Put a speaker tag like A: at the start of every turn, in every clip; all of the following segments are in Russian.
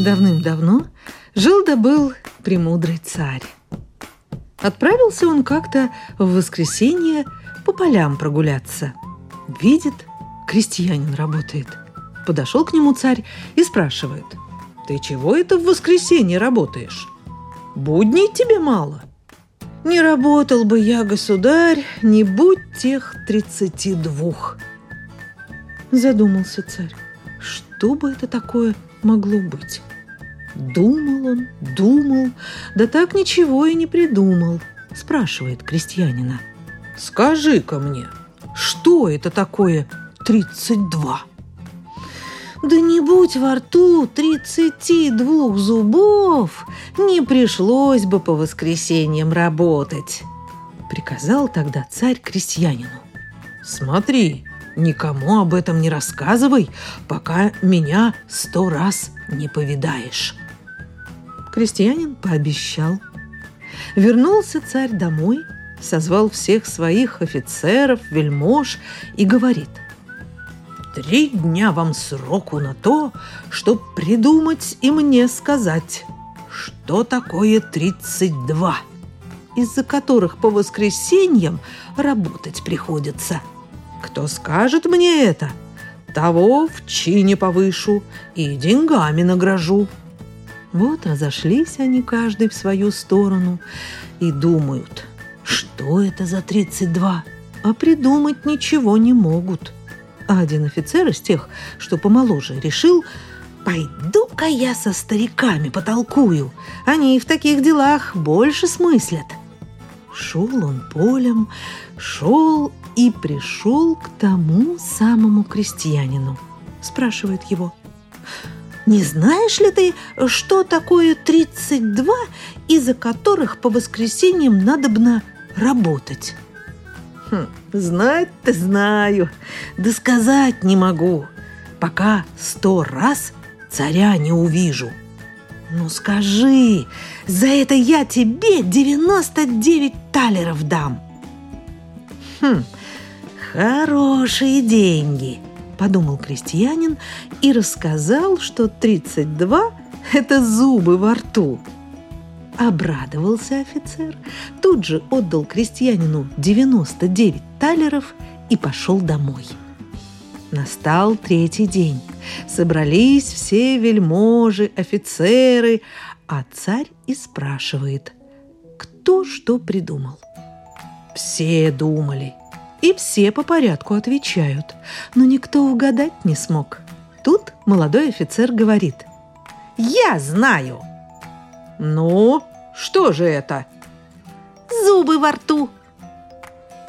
A: Давным-давно жил да премудрый царь. Отправился он как-то в воскресенье по полям прогуляться. Видит, крестьянин работает. Подошел к нему царь и спрашивает, «Ты чего это в воскресенье работаешь? Будней тебе мало?» «Не работал бы я, государь, не будь тех тридцати двух». Задумался царь, что бы это такое могло быть? Думал он, думал, да так ничего и не придумал. Спрашивает крестьянина – Скажи-ка мне, что это такое тридцать два? Да не будь во рту тридцати двух зубов, не пришлось бы по воскресеньям работать, приказал тогда царь крестьянину. Смотри, никому об этом не рассказывай, пока меня сто раз не повидаешь. Крестьянин пообещал. Вернулся царь домой – созвал всех своих офицеров, вельмож и говорит «Три дня вам сроку на то, чтоб придумать и мне сказать, что такое тридцать два, из-за которых по воскресеньям работать приходится. Кто скажет мне это, того в чине повышу и деньгами награжу». Вот разошлись они каждый в свою сторону и думают – что это за 32? А придумать ничего не могут. А один офицер из тех, что помоложе, решил, пойду-ка я со стариками потолкую. Они в таких делах больше смыслят. Шел он полем, шел и пришел к тому самому крестьянину. Спрашивает его, не знаешь ли ты, что такое 32, из-за которых по воскресеньям надобно работать. Хм, знать-то знаю, да сказать не могу, пока сто раз царя не увижу. Ну скажи, за это я тебе 99 талеров дам. Хм, хорошие деньги, подумал крестьянин и рассказал, что 32 – это зубы во рту. Обрадовался офицер, тут же отдал крестьянину 99 талеров и пошел домой. Настал третий день. Собрались все вельможи, офицеры, а царь и спрашивает, кто что придумал. Все думали, и все по порядку отвечают, но никто угадать не смог. Тут молодой офицер говорит, «Я знаю!» «Ну, что же это?» «Зубы во рту!»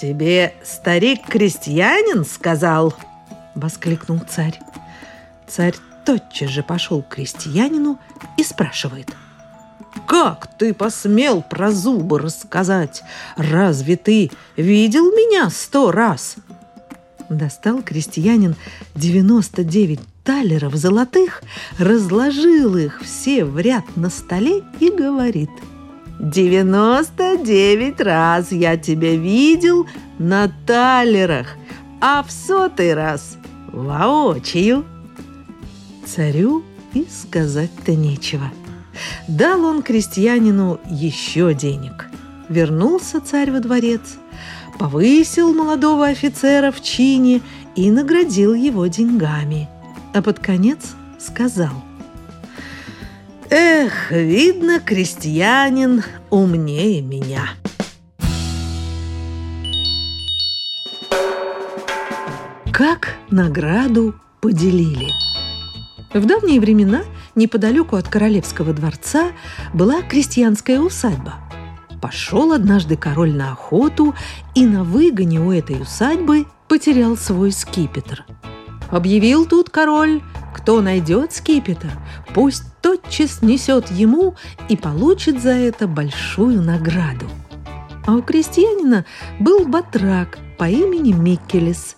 A: «Тебе старик-крестьянин сказал?» — воскликнул царь. Царь тотчас же пошел к крестьянину и спрашивает. «Как ты посмел про зубы рассказать? Разве ты видел меня сто раз?» Достал крестьянин девяносто девять талеров золотых, разложил их все в ряд на столе и говорит «Девяносто девять раз я тебя видел на талерах, а в сотый раз воочию». Царю и сказать-то нечего. Дал он крестьянину еще денег. Вернулся царь во дворец, повысил молодого офицера в чине и наградил его деньгами – а под конец сказал. «Эх, видно, крестьянин умнее меня». Как награду поделили. В давние времена неподалеку от королевского дворца была крестьянская усадьба. Пошел однажды король на охоту и на выгоне у этой усадьбы потерял свой скипетр – Объявил тут король, кто найдет скипетр, пусть тотчас несет ему и получит за это большую награду. А у крестьянина был батрак по имени Миккелес.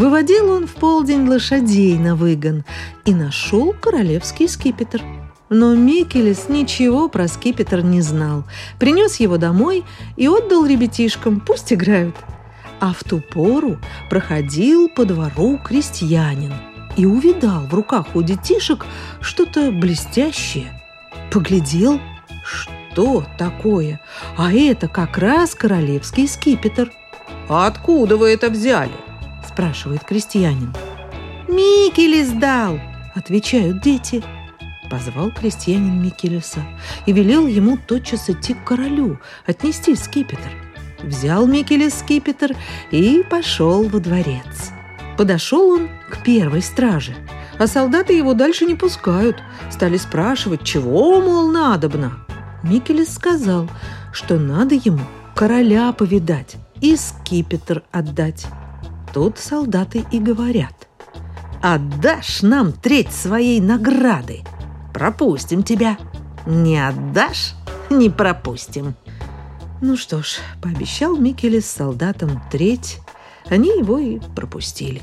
A: Выводил он в полдень лошадей на выгон и нашел королевский скипетр. Но Микелес ничего про скипетр не знал. Принес его домой и отдал ребятишкам, пусть играют. А в ту пору проходил по двору крестьянин и увидал в руках у детишек что-то блестящее. Поглядел, что такое, а это как раз королевский скипетр.
B: «А откуда вы это взяли?»
A: – спрашивает крестьянин. «Микелес дал!» – отвечают дети. Позвал крестьянин Микелеса и велел ему тотчас идти к королю, отнести скипетр. Взял Микелес скипетр и пошел во дворец. Подошел он к первой страже, а солдаты его дальше не пускают. Стали спрашивать, чего, мол, надобно. Микелес сказал, что надо ему короля повидать и скипетр отдать. Тут солдаты и говорят. «Отдашь нам треть своей награды, пропустим тебя. Не отдашь – не пропустим». Ну что ж, пообещал Микелес солдатам треть, они его и пропустили.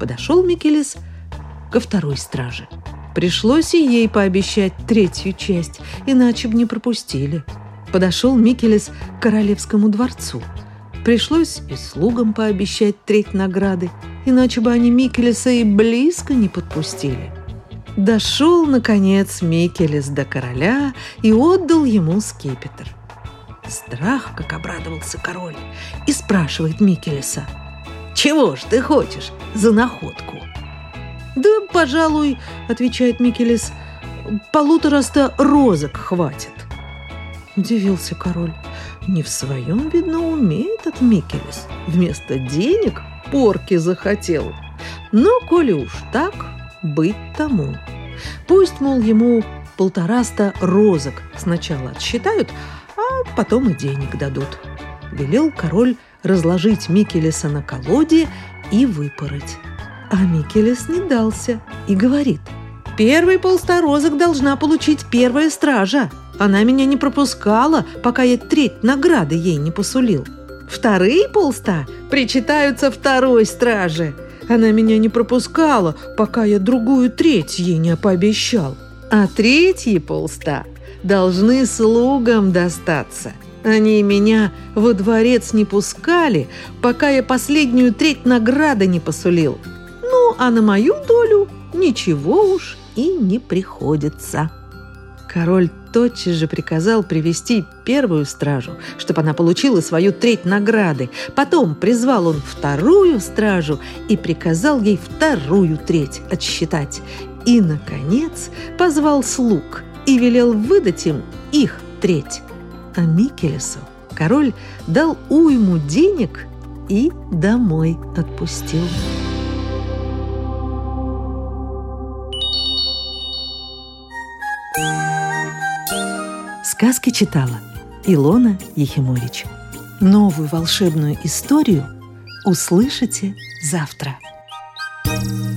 A: Подошел Микелес ко второй страже. Пришлось и ей пообещать третью часть, иначе бы не пропустили. Подошел Микелес к королевскому дворцу – Пришлось и слугам пообещать треть награды, иначе бы они Микелеса и близко не подпустили. Дошел, наконец, Микелес до короля и отдал ему скипетр. Страх, как обрадовался король, и спрашивает Микелеса, «Чего ж ты хочешь за находку?» «Да, пожалуй, — отвечает Микелес, — полутораста розок хватит». Удивился король. Не в своем, видно, уме этот Микелес. Вместо денег порки захотел. Но, коли уж так, быть тому. Пусть, мол, ему полтораста розок сначала отсчитают, а потом и денег дадут. Велел король разложить Микелеса на колоде и выпороть. А Микелес не дался и говорит, «Первый полста розок должна получить первая стража, она меня не пропускала, пока я треть награды ей не посулил. Вторые полста причитаются второй страже. Она меня не пропускала, пока я другую треть ей не пообещал. А третьи полста должны слугам достаться. Они меня во дворец не пускали, пока я последнюю треть награды не посулил. Ну, а на мою долю ничего уж и не приходится. Король тотчас же приказал привести первую стражу, чтобы она получила свою треть награды. Потом призвал он вторую стражу и приказал ей вторую треть отсчитать. И, наконец, позвал слуг и велел выдать им их треть. А Микелесу король дал уйму денег и домой отпустил. Сказки читала Илона Ехимович. Новую волшебную историю услышите завтра. thank you